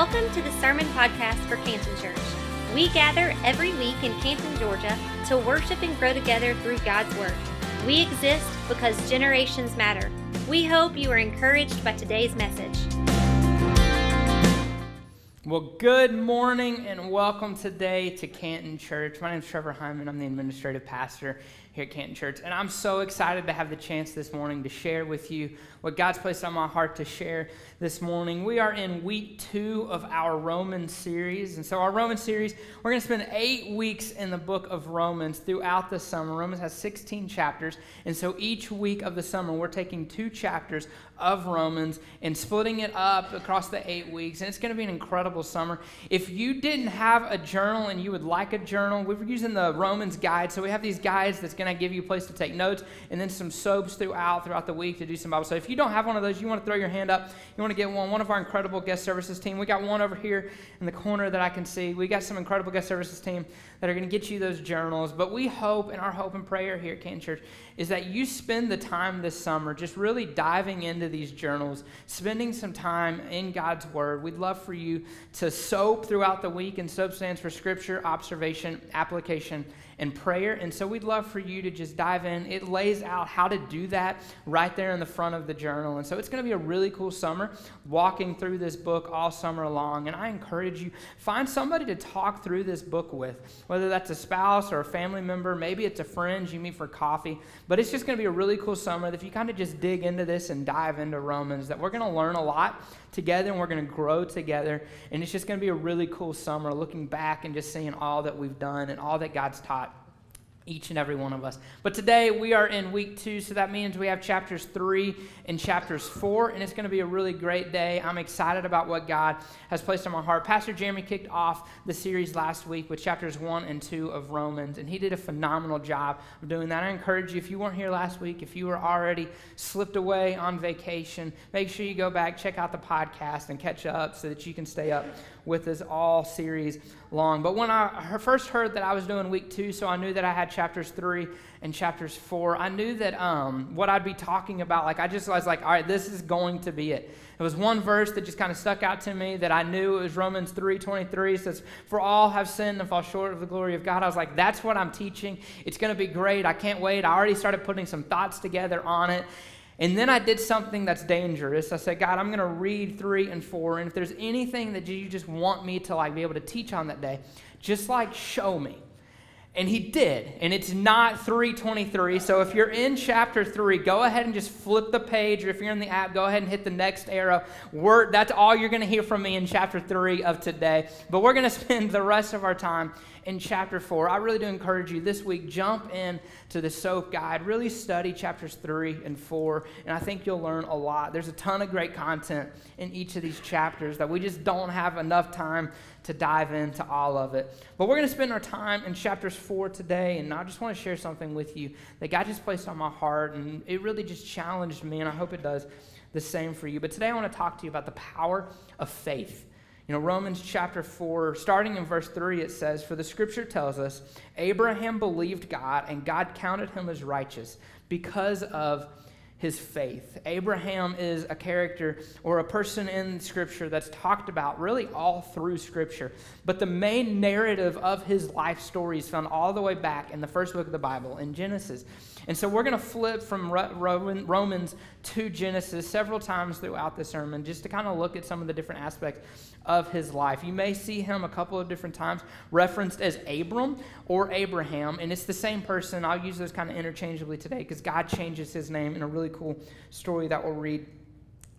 Welcome to the Sermon Podcast for Canton Church. We gather every week in Canton, Georgia to worship and grow together through God's Word. We exist because generations matter. We hope you are encouraged by today's message. Well, good morning and welcome today to Canton Church. My name is Trevor Hyman. I'm the administrative pastor here at Canton Church. And I'm so excited to have the chance this morning to share with you what God's placed on my heart to share this morning. We are in week two of our Romans series. And so, our Romans series, we're going to spend eight weeks in the book of Romans throughout the summer. Romans has 16 chapters. And so, each week of the summer, we're taking two chapters of Romans and splitting it up across the eight weeks. And it's going to be an incredible summer. If you didn't have a journal and you would like a journal, we were using the Romans guide. So, we have these guides that's going to give you a place to take notes and then some soaps throughout throughout the week to do some Bible. So, if you don't have one of those, you want to throw your hand up, you want to get one, one of our incredible guest services team. We got one over here in the corner that I can see. We got some incredible guest services team that are going to get you those journals. But we hope, and our hope and prayer here at Canton Church, is that you spend the time this summer just really diving into these journals, spending some time in God's Word. We'd love for you to soap throughout the week, and soap stands for Scripture, Observation, Application, and prayer. And so we'd love for you to just dive in. It lays out how to do that right there in the front of the journal. And so it's going to be a really cool summer walking through this book all summer long. And I encourage you, find somebody to talk through this book with, whether that's a spouse or a family member, maybe it's a friend you meet for coffee. But it's just going to be a really cool summer if you kind of just dig into this and dive into Romans, that we're going to learn a lot together and we're going to grow together. And it's just going to be a really cool summer looking back and just seeing all that we've done and all that God's taught each and every one of us. But today we are in week two, so that means we have chapters three and chapters four, and it's going to be a really great day. I'm excited about what God has placed on my heart. Pastor Jeremy kicked off the series last week with chapters one and two of Romans, and he did a phenomenal job of doing that. I encourage you, if you weren't here last week, if you were already slipped away on vacation, make sure you go back, check out the podcast, and catch up so that you can stay up with us all series long. But when I first heard that I was doing week two, so I knew that I had chapters three and chapters four, I knew that um, what I'd be talking about, like I just was like, all right, this is going to be it. It was one verse that just kind of stuck out to me that I knew it was Romans 3 23. It says, For all have sinned and fall short of the glory of God. I was like, that's what I'm teaching. It's going to be great. I can't wait. I already started putting some thoughts together on it. And then I did something that's dangerous. I said, God, I'm going to read three and four. And if there's anything that you just want me to like be able to teach on that day, just like show me. And he did. And it's not 323. So if you're in chapter 3, go ahead and just flip the page. Or if you're in the app, go ahead and hit the next arrow. Word, that's all you're going to hear from me in chapter 3 of today. But we're going to spend the rest of our time in chapter 4. I really do encourage you this week, jump in to the SOAP guide. Really study chapters 3 and 4, and I think you'll learn a lot. There's a ton of great content in each of these chapters that we just don't have enough time to dive into all of it. But we're going to spend our time in chapters 4 today, and I just want to share something with you that God just placed on my heart, and it really just challenged me, and I hope it does the same for you. But today I want to talk to you about the power of faith. You know, Romans chapter 4, starting in verse 3, it says, For the scripture tells us, Abraham believed God, and God counted him as righteous because of his faith. Abraham is a character or a person in Scripture that's talked about really all through Scripture. But the main narrative of his life story is found all the way back in the first book of the Bible, in Genesis. And so we're going to flip from Romans to Genesis several times throughout the sermon just to kind of look at some of the different aspects of his life. You may see him a couple of different times referenced as Abram or Abraham, and it's the same person. I'll use those kind of interchangeably today because God changes his name in a really cool story that we'll read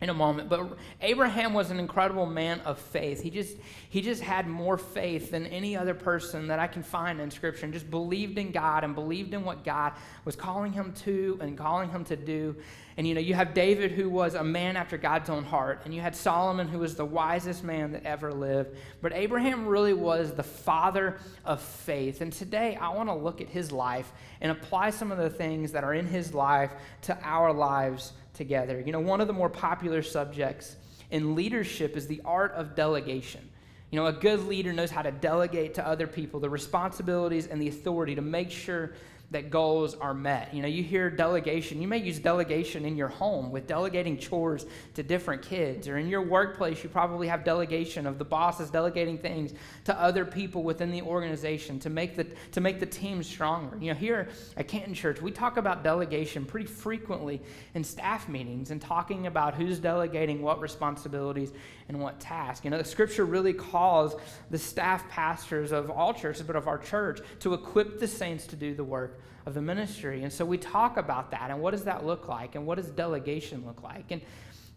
in a moment but abraham was an incredible man of faith. He just he just had more faith than any other person that i can find in scripture and just believed in god and believed in what god was calling him to and calling him to do. And you know you have david who was a man after god's own heart and you had solomon who was the wisest man that ever lived. But abraham really was the father of faith. And today i want to look at his life and apply some of the things that are in his life to our lives together. You know, one of the more popular subjects in leadership is the art of delegation. You know, a good leader knows how to delegate to other people the responsibilities and the authority to make sure that goals are met. You know, you hear delegation. You may use delegation in your home with delegating chores to different kids, or in your workplace, you probably have delegation of the bosses delegating things to other people within the organization to make the to make the team stronger. You know, here at Canton Church, we talk about delegation pretty frequently in staff meetings and talking about who's delegating what responsibilities and what tasks. You know, the scripture really calls the staff pastors of all churches, but of our church, to equip the saints to do the work of the ministry. And so we talk about that and what does that look like and what does delegation look like? And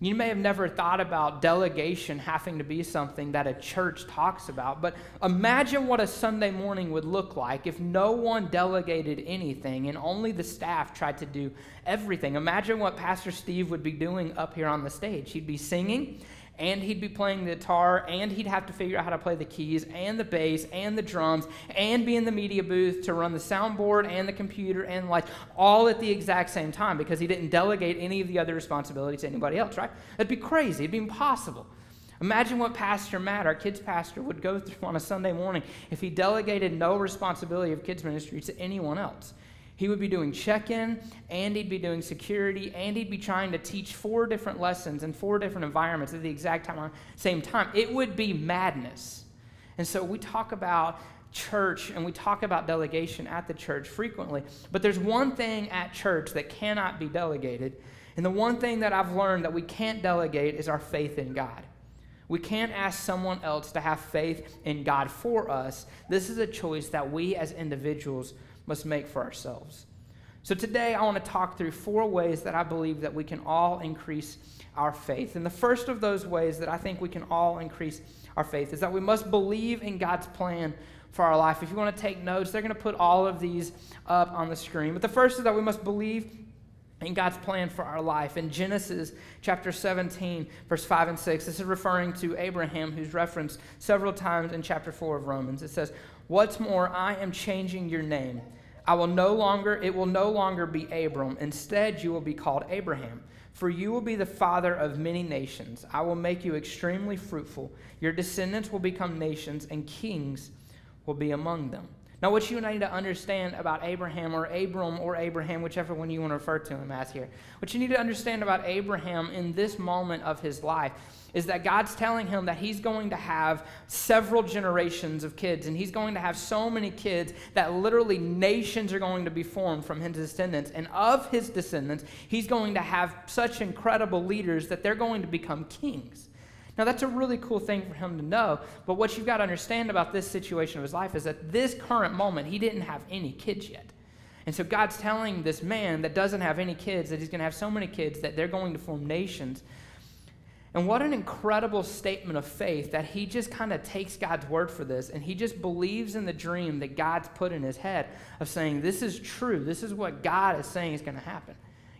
you may have never thought about delegation having to be something that a church talks about, but imagine what a Sunday morning would look like if no one delegated anything and only the staff tried to do everything. Imagine what Pastor Steve would be doing up here on the stage. He'd be singing and he'd be playing the guitar, and he'd have to figure out how to play the keys, and the bass, and the drums, and be in the media booth to run the soundboard and the computer and lights, all at the exact same time because he didn't delegate any of the other responsibilities to anybody else, right? That'd be crazy. It'd be impossible. Imagine what Pastor Matt, our kids pastor, would go through on a Sunday morning if he delegated no responsibility of kids ministry to anyone else. He would be doing check in, and he'd be doing security, and he'd be trying to teach four different lessons in four different environments at the exact time, same time. It would be madness. And so we talk about church and we talk about delegation at the church frequently, but there's one thing at church that cannot be delegated. And the one thing that I've learned that we can't delegate is our faith in God. We can't ask someone else to have faith in God for us. This is a choice that we as individuals must make for ourselves. So today I want to talk through four ways that I believe that we can all increase our faith. And the first of those ways that I think we can all increase our faith is that we must believe in God's plan for our life. If you want to take notes, they're going to put all of these up on the screen. But the first is that we must believe in God's plan for our life. In Genesis chapter 17, verse 5 and 6, this is referring to Abraham, who's referenced several times in chapter 4 of Romans. It says, What's more, I am changing your name. I will no longer, it will no longer be Abram. Instead, you will be called Abraham. For you will be the father of many nations. I will make you extremely fruitful. Your descendants will become nations, and kings will be among them. Now, what you need to understand about Abraham or Abram or Abraham, whichever one you want to refer to him as here, what you need to understand about Abraham in this moment of his life is that God's telling him that he's going to have several generations of kids, and he's going to have so many kids that literally nations are going to be formed from his descendants. And of his descendants, he's going to have such incredible leaders that they're going to become kings. Now, that's a really cool thing for him to know, but what you've got to understand about this situation of his life is that this current moment, he didn't have any kids yet. And so God's telling this man that doesn't have any kids that he's going to have so many kids that they're going to form nations. And what an incredible statement of faith that he just kind of takes God's word for this and he just believes in the dream that God's put in his head of saying, This is true. This is what God is saying is going to happen.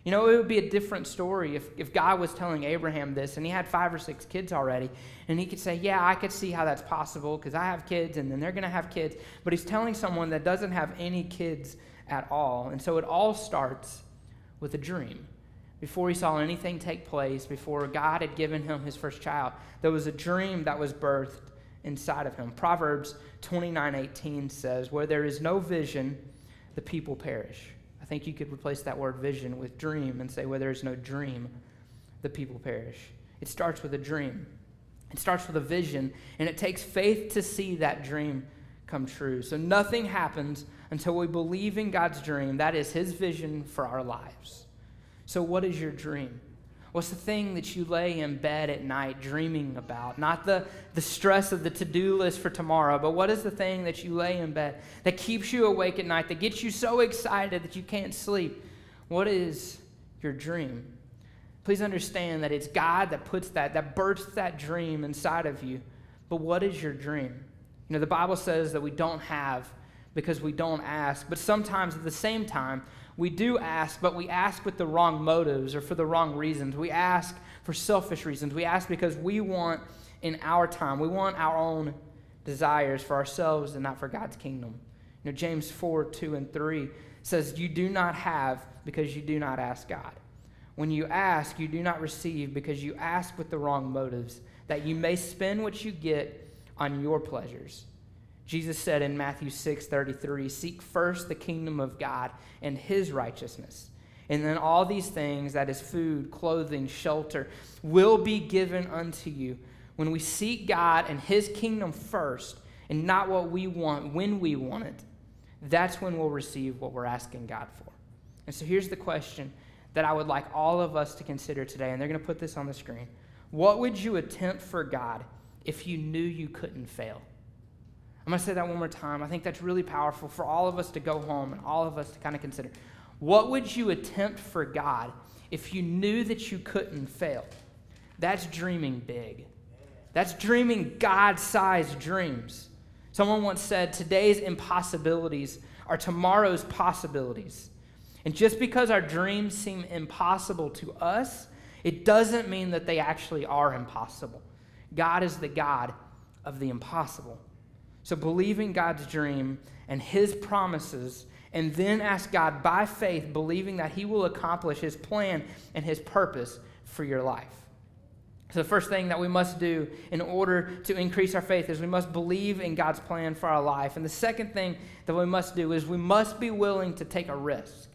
You know, it would be a different story if, if God was telling Abraham this and he had five or six kids already, and he could say, Yeah, I could see how that's possible because I have kids and then they're going to have kids. But he's telling someone that doesn't have any kids at all. And so it all starts with a dream. Before he saw anything take place, before God had given him his first child, there was a dream that was birthed inside of him. Proverbs 29 18 says, Where there is no vision, the people perish. I think you could replace that word vision with dream and say, where there is no dream, the people perish. It starts with a dream, it starts with a vision, and it takes faith to see that dream come true. So nothing happens until we believe in God's dream. That is His vision for our lives. So, what is your dream? What's the thing that you lay in bed at night dreaming about? Not the, the stress of the to do list for tomorrow, but what is the thing that you lay in bed that keeps you awake at night, that gets you so excited that you can't sleep? What is your dream? Please understand that it's God that puts that, that births that dream inside of you. But what is your dream? You know, the Bible says that we don't have because we don't ask, but sometimes at the same time, we do ask, but we ask with the wrong motives or for the wrong reasons. We ask for selfish reasons. We ask because we want in our time, we want our own desires for ourselves and not for God's kingdom. You know, James 4 2 and 3 says, You do not have because you do not ask God. When you ask, you do not receive because you ask with the wrong motives, that you may spend what you get on your pleasures. Jesus said in Matthew 6 33, Seek first the kingdom of God and his righteousness. And then all these things, that is food, clothing, shelter, will be given unto you. When we seek God and his kingdom first, and not what we want when we want it, that's when we'll receive what we're asking God for. And so here's the question that I would like all of us to consider today, and they're going to put this on the screen. What would you attempt for God if you knew you couldn't fail? I'm going to say that one more time. I think that's really powerful for all of us to go home and all of us to kind of consider. What would you attempt for God if you knew that you couldn't fail? That's dreaming big. That's dreaming God sized dreams. Someone once said, Today's impossibilities are tomorrow's possibilities. And just because our dreams seem impossible to us, it doesn't mean that they actually are impossible. God is the God of the impossible. So, believing God's dream and His promises, and then ask God by faith, believing that He will accomplish His plan and His purpose for your life. So, the first thing that we must do in order to increase our faith is we must believe in God's plan for our life. And the second thing that we must do is we must be willing to take a risk.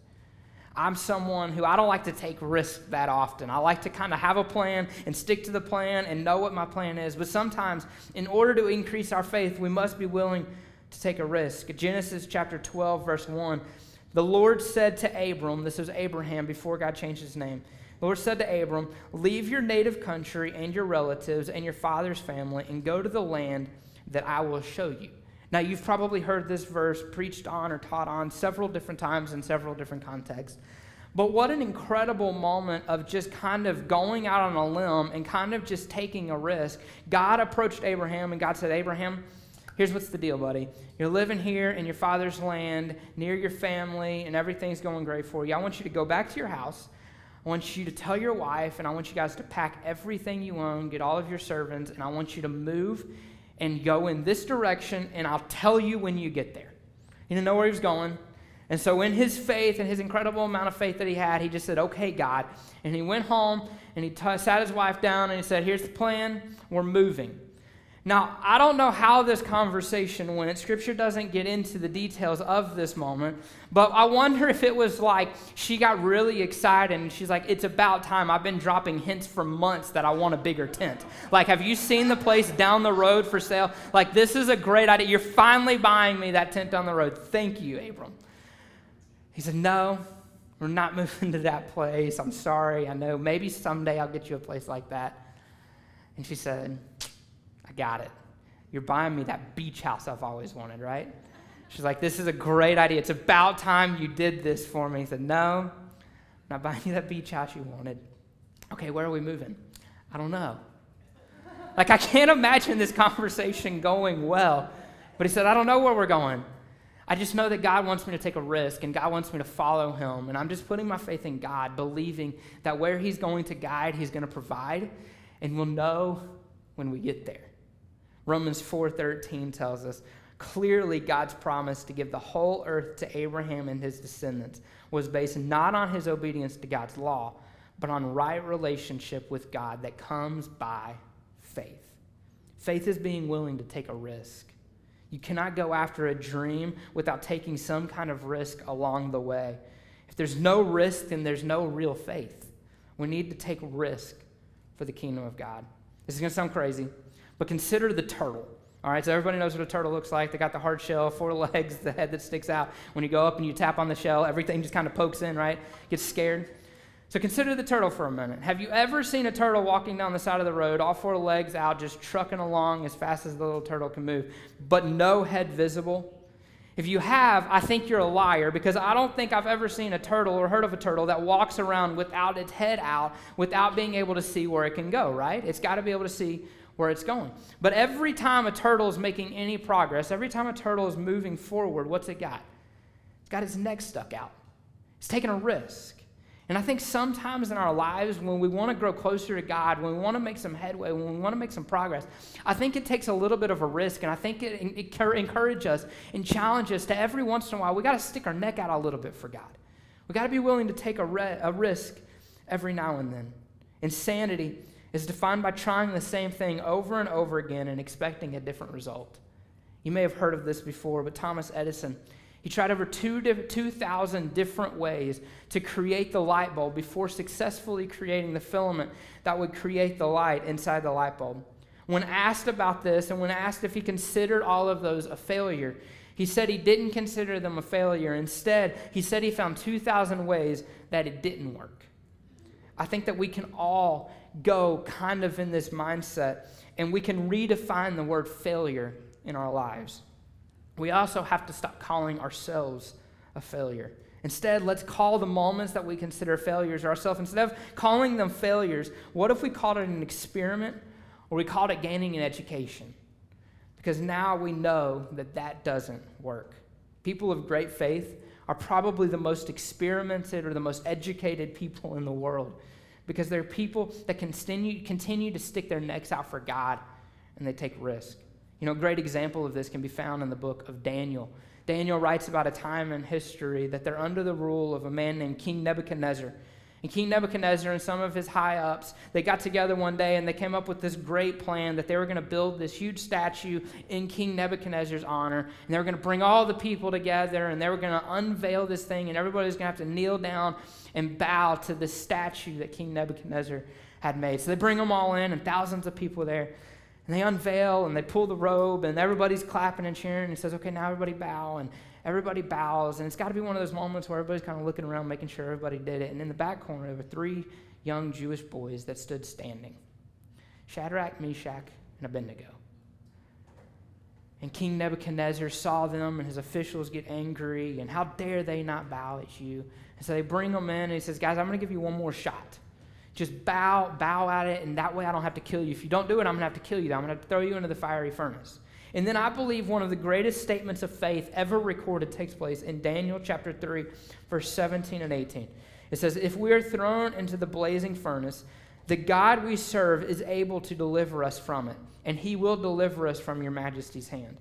I'm someone who I don't like to take risks that often. I like to kind of have a plan and stick to the plan and know what my plan is. But sometimes, in order to increase our faith, we must be willing to take a risk. Genesis chapter 12, verse 1. The Lord said to Abram, this was Abraham before God changed his name. The Lord said to Abram, Leave your native country and your relatives and your father's family and go to the land that I will show you. Now, you've probably heard this verse preached on or taught on several different times in several different contexts. But what an incredible moment of just kind of going out on a limb and kind of just taking a risk. God approached Abraham and God said, Abraham, here's what's the deal, buddy. You're living here in your father's land, near your family, and everything's going great for you. I want you to go back to your house. I want you to tell your wife, and I want you guys to pack everything you own, get all of your servants, and I want you to move and go in this direction, and I'll tell you when you get there. He didn't know where he was going. And so, in his faith and his incredible amount of faith that he had, he just said, Okay, God. And he went home and he t- sat his wife down and he said, Here's the plan. We're moving. Now, I don't know how this conversation went. Scripture doesn't get into the details of this moment, but I wonder if it was like she got really excited and she's like, It's about time. I've been dropping hints for months that I want a bigger tent. Like, have you seen the place down the road for sale? Like, this is a great idea. You're finally buying me that tent down the road. Thank you, Abram. He said, No, we're not moving to that place. I'm sorry. I know. Maybe someday I'll get you a place like that. And she said, got it. You're buying me that beach house I've always wanted, right? She's like, This is a great idea. It's about time you did this for me. He said, No, I'm not buying you that beach house you wanted. Okay, where are we moving? I don't know. Like, I can't imagine this conversation going well. But he said, I don't know where we're going. I just know that God wants me to take a risk and God wants me to follow him. And I'm just putting my faith in God, believing that where he's going to guide, he's going to provide. And we'll know when we get there. Romans 4:13 tells us, clearly God's promise to give the whole earth to Abraham and his descendants was based not on his obedience to God's law, but on right relationship with God that comes by faith. Faith is being willing to take a risk. You cannot go after a dream without taking some kind of risk along the way. If there's no risk, then there's no real faith. We need to take risk for the kingdom of God. This is going to sound crazy, but consider the turtle. All right, so everybody knows what a turtle looks like. They got the hard shell, four legs, the head that sticks out. When you go up and you tap on the shell, everything just kind of pokes in, right? Gets scared. So consider the turtle for a minute. Have you ever seen a turtle walking down the side of the road, all four legs out, just trucking along as fast as the little turtle can move, but no head visible? If you have, I think you're a liar because I don't think I've ever seen a turtle or heard of a turtle that walks around without its head out, without being able to see where it can go, right? It's got to be able to see where it's going. But every time a turtle is making any progress, every time a turtle is moving forward, what's it got? It's got its neck stuck out. It's taking a risk. And I think sometimes in our lives, when we want to grow closer to God, when we want to make some headway, when we want to make some progress, I think it takes a little bit of a risk. And I think it, it encourages us and challenges us to every once in a while, we got to stick our neck out a little bit for God. We got to be willing to take a, re- a risk every now and then. Insanity is defined by trying the same thing over and over again and expecting a different result. You may have heard of this before, but Thomas Edison, he tried over 2,000 different ways to create the light bulb before successfully creating the filament that would create the light inside the light bulb. When asked about this and when asked if he considered all of those a failure, he said he didn't consider them a failure. Instead, he said he found 2,000 ways that it didn't work. I think that we can all go kind of in this mindset and we can redefine the word failure in our lives. We also have to stop calling ourselves a failure. Instead, let's call the moments that we consider failures ourselves. Instead of calling them failures, what if we called it an experiment or we called it gaining an education? Because now we know that that doesn't work. People of great faith are probably the most experimented or the most educated people in the world because there are people that continue, continue to stick their necks out for God and they take risk. You know, a great example of this can be found in the book of Daniel. Daniel writes about a time in history that they're under the rule of a man named King Nebuchadnezzar. And King Nebuchadnezzar and some of his high ups, they got together one day and they came up with this great plan that they were going to build this huge statue in King Nebuchadnezzar's honor. And they were going to bring all the people together and they were going to unveil this thing and everybody was going to have to kneel down and bow to the statue that King Nebuchadnezzar had made. So they bring them all in and thousands of people there. And they unveil and they pull the robe and everybody's clapping and cheering. And he says, okay, now everybody bow. And everybody bows. And it's got to be one of those moments where everybody's kind of looking around, making sure everybody did it. And in the back corner, there were three young Jewish boys that stood standing Shadrach, Meshach, and Abednego. And King Nebuchadnezzar saw them, and his officials get angry. And how dare they not bow at you? And so they bring them in, and he says, Guys, I'm going to give you one more shot. Just bow, bow at it, and that way I don't have to kill you. If you don't do it, I'm going to have to kill you. I'm going to throw you into the fiery furnace. And then I believe one of the greatest statements of faith ever recorded takes place in Daniel chapter 3, verse 17 and 18. It says, If we are thrown into the blazing furnace, the God we serve is able to deliver us from it, and he will deliver us from your majesty's hand.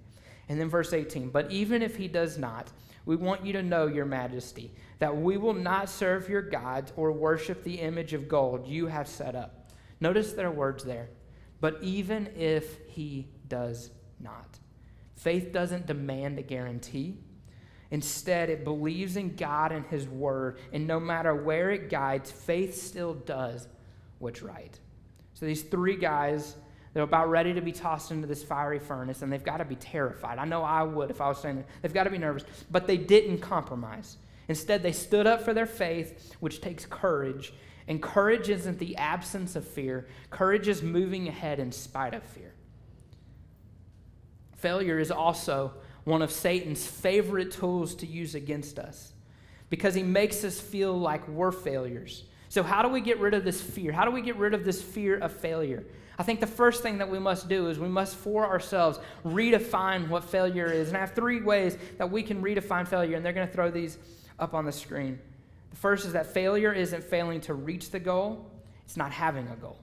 And then verse 18, But even if he does not, we want you to know, Your Majesty, that we will not serve your gods or worship the image of gold you have set up. Notice their words there. But even if he does not. Faith doesn't demand a guarantee. Instead, it believes in God and His Word, and no matter where it guides, faith still does what's right. So these three guys they're about ready to be tossed into this fiery furnace, and they've got to be terrified. I know I would if I was standing. They've got to be nervous. But they didn't compromise. Instead, they stood up for their faith, which takes courage. And courage isn't the absence of fear, courage is moving ahead in spite of fear. Failure is also one of Satan's favorite tools to use against us because he makes us feel like we're failures. So, how do we get rid of this fear? How do we get rid of this fear of failure? I think the first thing that we must do is we must, for ourselves, redefine what failure is. And I have three ways that we can redefine failure, and they're going to throw these up on the screen. The first is that failure isn't failing to reach the goal, it's not having a goal.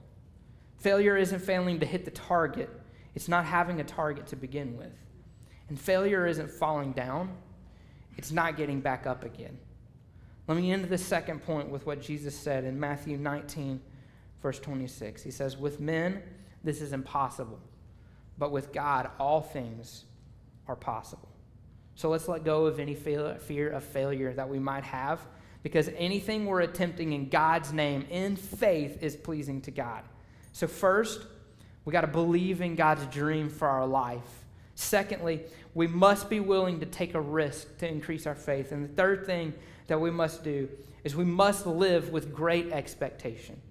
Failure isn't failing to hit the target, it's not having a target to begin with. And failure isn't falling down, it's not getting back up again. Let me end the second point with what Jesus said in Matthew 19 verse 26. He says, With men, this is impossible, but with God, all things are possible. So let's let go of any fear of failure that we might have, because anything we're attempting in God's name, in faith, is pleasing to God. So, first, we got to believe in God's dream for our life. Secondly, we must be willing to take a risk to increase our faith. And the third thing that we must do is we must live with great expectation.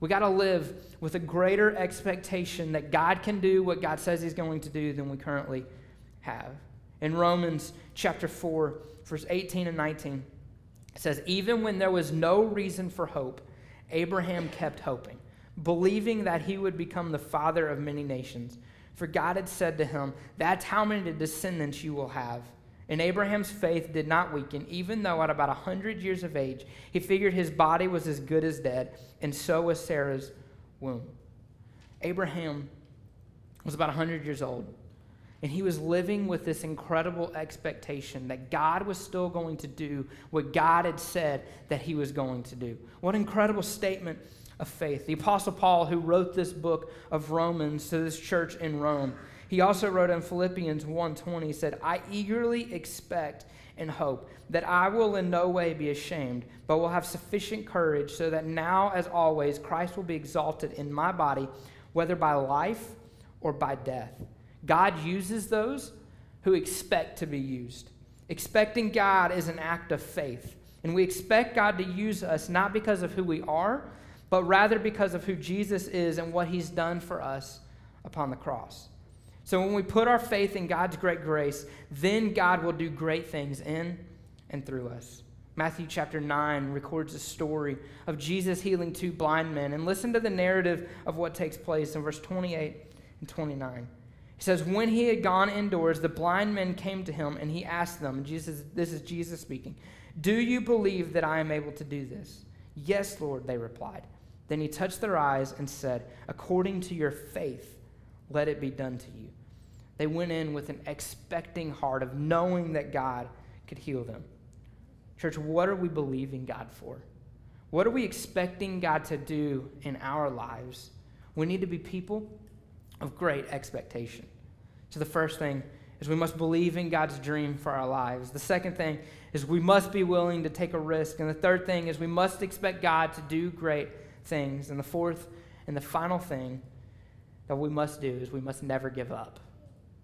We got to live with a greater expectation that God can do what God says He's going to do than we currently have. In Romans chapter 4, verse 18 and 19, it says, Even when there was no reason for hope, Abraham kept hoping, believing that he would become the father of many nations. For God had said to him, That's how many descendants you will have. And Abraham's faith did not weaken, even though at about a 100 years of age, he figured his body was as good as dead, and so was Sarah's womb. Abraham was about 100 years old, and he was living with this incredible expectation that God was still going to do what God had said that he was going to do. What incredible statement of faith. The Apostle Paul, who wrote this book of Romans to this church in Rome, He also wrote in Philippians 1:20 he said, "I eagerly expect and hope that I will in no way be ashamed, but will have sufficient courage so that now as always Christ will be exalted in my body, whether by life or by death." God uses those who expect to be used. Expecting God is an act of faith. And we expect God to use us not because of who we are, but rather because of who Jesus is and what he's done for us upon the cross. So when we put our faith in God's great grace, then God will do great things in and through us. Matthew chapter 9 records a story of Jesus healing two blind men. And listen to the narrative of what takes place in verse 28 and 29. He says, When he had gone indoors, the blind men came to him, and he asked them, Jesus, this is Jesus speaking, Do you believe that I am able to do this? Yes, Lord, they replied. Then he touched their eyes and said, According to your faith, let it be done to you. They went in with an expecting heart of knowing that God could heal them. Church, what are we believing God for? What are we expecting God to do in our lives? We need to be people of great expectation. So, the first thing is we must believe in God's dream for our lives. The second thing is we must be willing to take a risk. And the third thing is we must expect God to do great things. And the fourth and the final thing that we must do is we must never give up.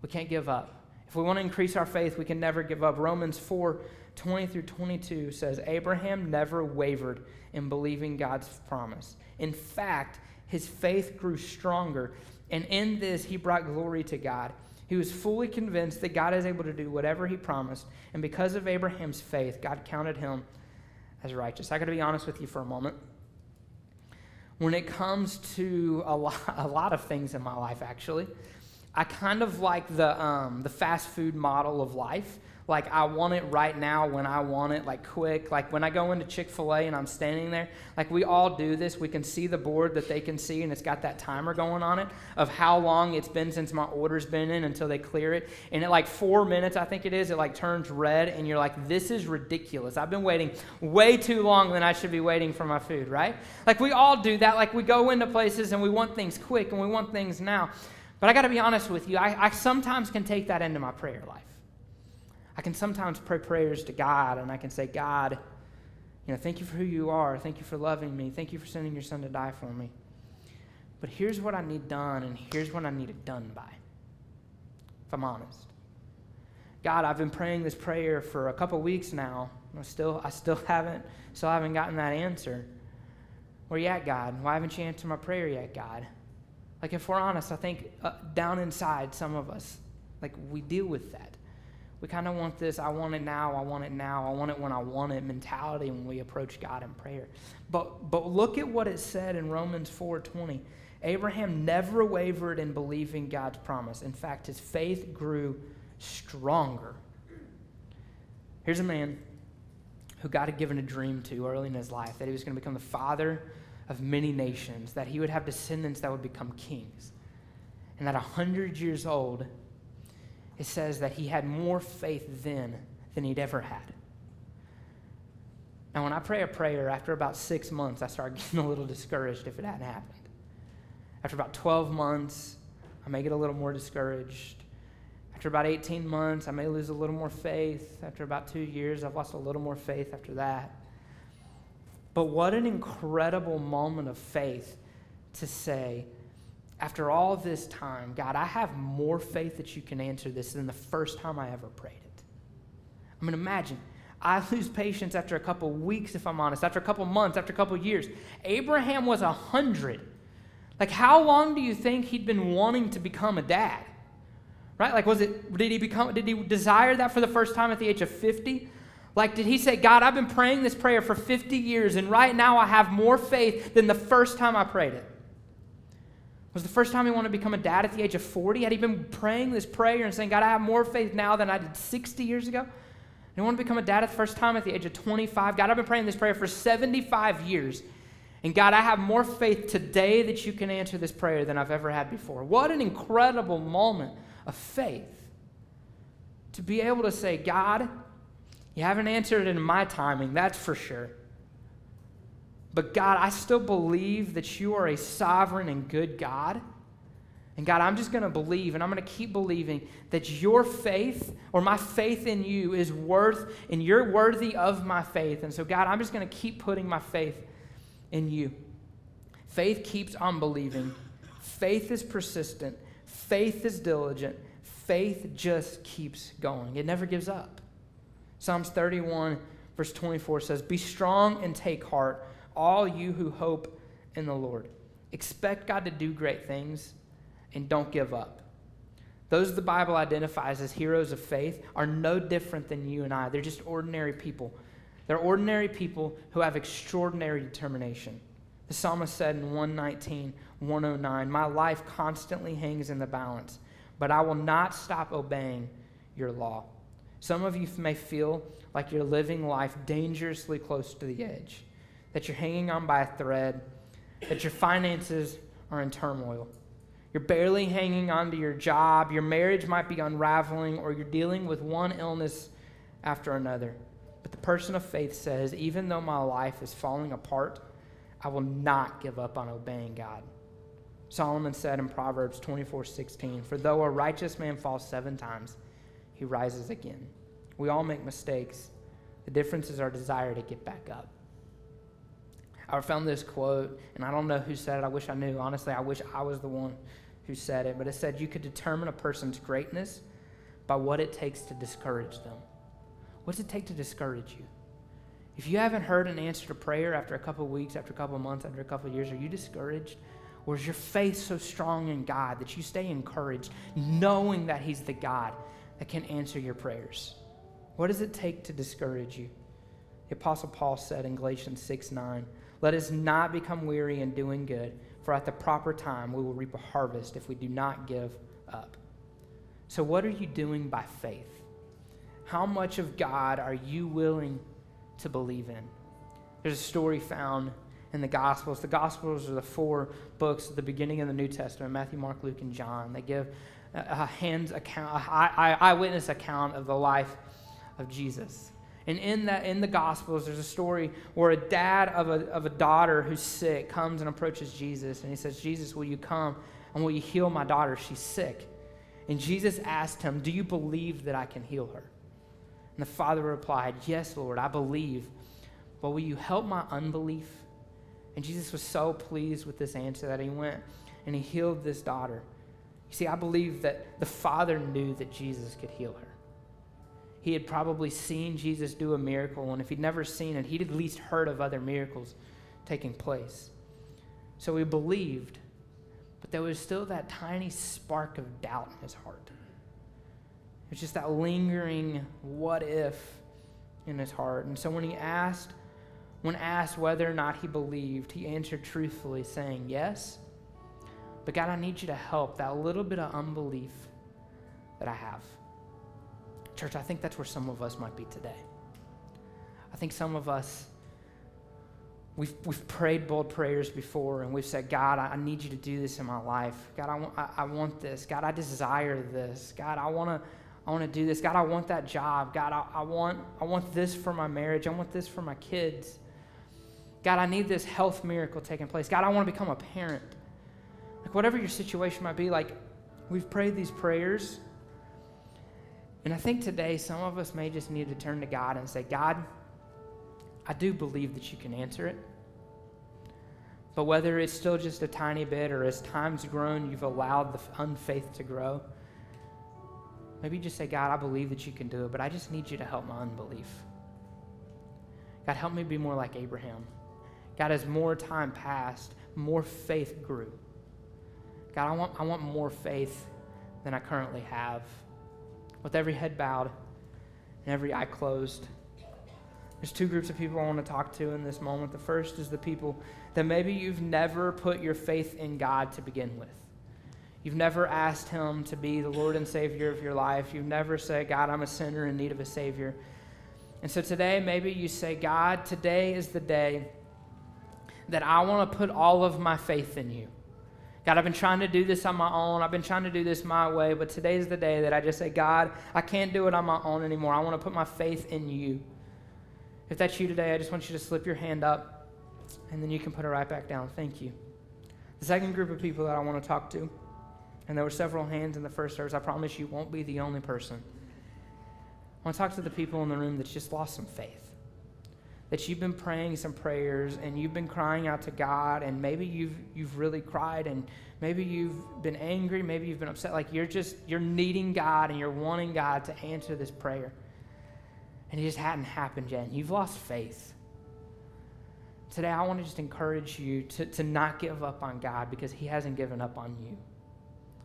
We can't give up. If we want to increase our faith, we can never give up. Romans 4 20 through 22 says, Abraham never wavered in believing God's promise. In fact, his faith grew stronger and in this, he brought glory to God. He was fully convinced that God is able to do whatever he promised. And because of Abraham's faith, God counted him as righteous. I got to be honest with you for a moment. When it comes to a lot, a lot of things in my life, actually, I kind of like the, um, the fast food model of life like I want it right now when I want it, like quick. Like when I go into Chick fil A and I'm standing there, like we all do this. We can see the board that they can see, and it's got that timer going on it of how long it's been since my order's been in until they clear it. And at like four minutes, I think it is, it like turns red, and you're like, this is ridiculous. I've been waiting way too long than I should be waiting for my food, right? Like we all do that. Like we go into places and we want things quick and we want things now. But I got to be honest with you, I, I sometimes can take that into my prayer life. I can sometimes pray prayers to God and I can say, God, you know, thank you for who you are. Thank you for loving me. Thank you for sending your son to die for me. But here's what I need done, and here's what I need it done by, if I'm honest. God, I've been praying this prayer for a couple weeks now. I still, I still haven't, still haven't gotten that answer. Where you at, God? Why haven't you answered my prayer yet, God? Like, if we're honest, I think uh, down inside, some of us, like, we deal with that we kind of want this I want it now, I want it now, I want it when I want it mentality when we approach God in prayer. But but look at what it said in Romans 4:20. Abraham never wavered in believing God's promise. In fact, his faith grew stronger. Here's a man who God had given a dream to early in his life that he was going to become the father of many nations, that he would have descendants that would become kings. And at 100 years old, it says that he had more faith then than he'd ever had. Now, when I pray a prayer, after about six months, I start getting a little discouraged if it hadn't happened. After about 12 months, I may get a little more discouraged. After about 18 months, I may lose a little more faith. After about two years, I've lost a little more faith after that. But what an incredible moment of faith to say, after all this time, God, I have more faith that you can answer this than the first time I ever prayed it. I mean, imagine. I lose patience after a couple weeks, if I'm honest, after a couple months, after a couple years. Abraham was a hundred. Like, how long do you think he'd been wanting to become a dad? Right? Like, was it, did he become, did he desire that for the first time at the age of 50? Like, did he say, God, I've been praying this prayer for 50 years, and right now I have more faith than the first time I prayed it? Was the first time he wanted to become a dad at the age of 40? Had he been praying this prayer and saying, God, I have more faith now than I did 60 years ago? And he wanted to become a dad at the first time at the age of 25. God, I've been praying this prayer for 75 years. And God, I have more faith today that you can answer this prayer than I've ever had before. What an incredible moment of faith to be able to say, God, you haven't answered it in my timing, that's for sure. But God, I still believe that you are a sovereign and good God. And God, I'm just going to believe and I'm going to keep believing that your faith or my faith in you is worth and you're worthy of my faith. And so, God, I'm just going to keep putting my faith in you. Faith keeps on believing, faith is persistent, faith is diligent, faith just keeps going. It never gives up. Psalms 31, verse 24 says, Be strong and take heart, all you who hope in the Lord. Expect God to do great things and don't give up. Those the Bible identifies as heroes of faith are no different than you and I. They're just ordinary people. They're ordinary people who have extraordinary determination. The psalmist said in 119, 109, My life constantly hangs in the balance, but I will not stop obeying your law. Some of you may feel like you're living life dangerously close to the edge, that you're hanging on by a thread, that your finances are in turmoil. You're barely hanging on to your job, your marriage might be unraveling, or you're dealing with one illness after another. But the person of faith says, even though my life is falling apart, I will not give up on obeying God. Solomon said in Proverbs 24 16, For though a righteous man falls seven times, he rises again. We all make mistakes. The difference is our desire to get back up. I found this quote, and I don't know who said it. I wish I knew. Honestly, I wish I was the one who said it, but it said you could determine a person's greatness by what it takes to discourage them. What does it take to discourage you? If you haven't heard an answer to prayer after a couple weeks, after a couple months, after a couple years, are you discouraged? Or is your faith so strong in God that you stay encouraged, knowing that He's the God that can answer your prayers? What does it take to discourage you? The Apostle Paul said in Galatians 6 9, Let us not become weary in doing good, for at the proper time we will reap a harvest if we do not give up. So, what are you doing by faith? How much of God are you willing to believe in? There's a story found in the Gospels. The Gospels are the four books at the beginning of the New Testament Matthew, Mark, Luke, and John. They give a hands account, a eyewitness account of the life of Jesus. And in, that, in the Gospels, there's a story where a dad of a, of a daughter who's sick comes and approaches Jesus, and he says, Jesus, will you come and will you heal my daughter? She's sick. And Jesus asked him, Do you believe that I can heal her? And the father replied, Yes, Lord, I believe. But will you help my unbelief? And Jesus was so pleased with this answer that he went and he healed this daughter. You see, I believe that the father knew that Jesus could heal her he had probably seen Jesus do a miracle, and if he'd never seen it, he'd at least heard of other miracles taking place. So he believed, but there was still that tiny spark of doubt in his heart. It's just that lingering what if in his heart. And so when he asked, when asked whether or not he believed, he answered truthfully, saying, Yes, but God, I need you to help that little bit of unbelief that I have. Church, I think that's where some of us might be today. I think some of us, we've, we've prayed bold prayers before and we've said, God, I, need you to do this in my life. God, I want, I, I want this. God, I desire this. God, I want to. I want to do this. God, I want that job. God, I, I, want, I want this for my marriage. I want this for my kids. God, I need this health miracle taking place. God, I want to become a parent. Like, whatever your situation might be, like, we've prayed these prayers and I think today some of us may just need to turn to God and say, God, I do believe that you can answer it. But whether it's still just a tiny bit or as time's grown, you've allowed the unfaith to grow, maybe just say, God, I believe that you can do it, but I just need you to help my unbelief. God, help me be more like Abraham. God, as more time passed, more faith grew. God, I want, I want more faith than I currently have with every head bowed and every eye closed. There's two groups of people I want to talk to in this moment. The first is the people that maybe you've never put your faith in God to begin with. You've never asked Him to be the Lord and Savior of your life. You've never said, God, I'm a sinner in need of a Savior. And so today, maybe you say, God, today is the day that I want to put all of my faith in you. God, I've been trying to do this on my own. I've been trying to do this my way, but today's the day that I just say, God, I can't do it on my own anymore. I want to put my faith in you. If that's you today, I just want you to slip your hand up and then you can put it right back down. Thank you. The second group of people that I want to talk to And there were several hands in the first service. I promise you won't be the only person. I want to talk to the people in the room that's just lost some faith. That you've been praying some prayers and you've been crying out to God, and maybe you've, you've really cried, and maybe you've been angry, maybe you've been upset. Like you're just, you're needing God and you're wanting God to answer this prayer. And it just hadn't happened yet. And you've lost faith. Today, I want to just encourage you to, to not give up on God because He hasn't given up on you.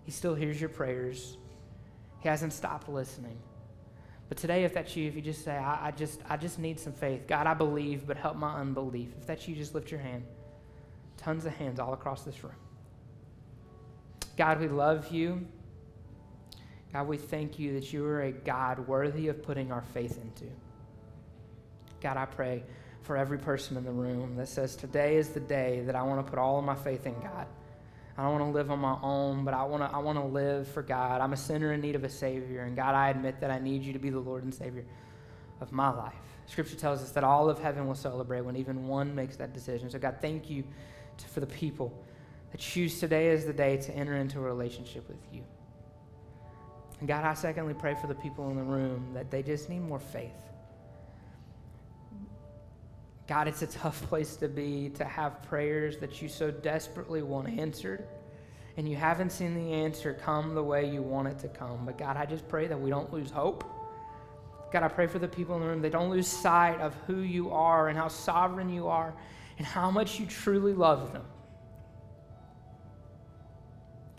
He still hears your prayers, He hasn't stopped listening. But today, if that's you, if you just say, I, I, just, I just need some faith. God, I believe, but help my unbelief. If that's you, just lift your hand. Tons of hands all across this room. God, we love you. God, we thank you that you are a God worthy of putting our faith into. God, I pray for every person in the room that says, Today is the day that I want to put all of my faith in God. I don't want to live on my own, but I want to, I want to live for God. I'm a sinner in need of a Savior. And God, I admit that I need you to be the Lord and Savior of my life. Scripture tells us that all of heaven will celebrate when even one makes that decision. So, God, thank you to, for the people that choose today as the day to enter into a relationship with you. And God, I secondly pray for the people in the room that they just need more faith. God, it's a tough place to be to have prayers that you so desperately want answered, and you haven't seen the answer come the way you want it to come. But God, I just pray that we don't lose hope. God, I pray for the people in the room, they don't lose sight of who you are and how sovereign you are and how much you truly love them.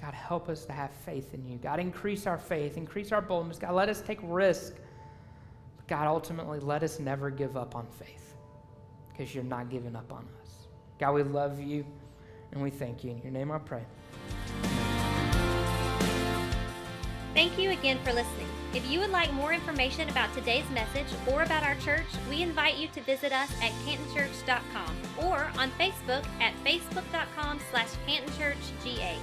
God, help us to have faith in you. God, increase our faith, increase our boldness. God, let us take risk. But God, ultimately, let us never give up on faith because you're not giving up on us. God, we love you and we thank you. In your name I pray. Thank you again for listening. If you would like more information about today's message or about our church, we invite you to visit us at cantonchurch.com or on Facebook at facebook.com slash cantonchurchga.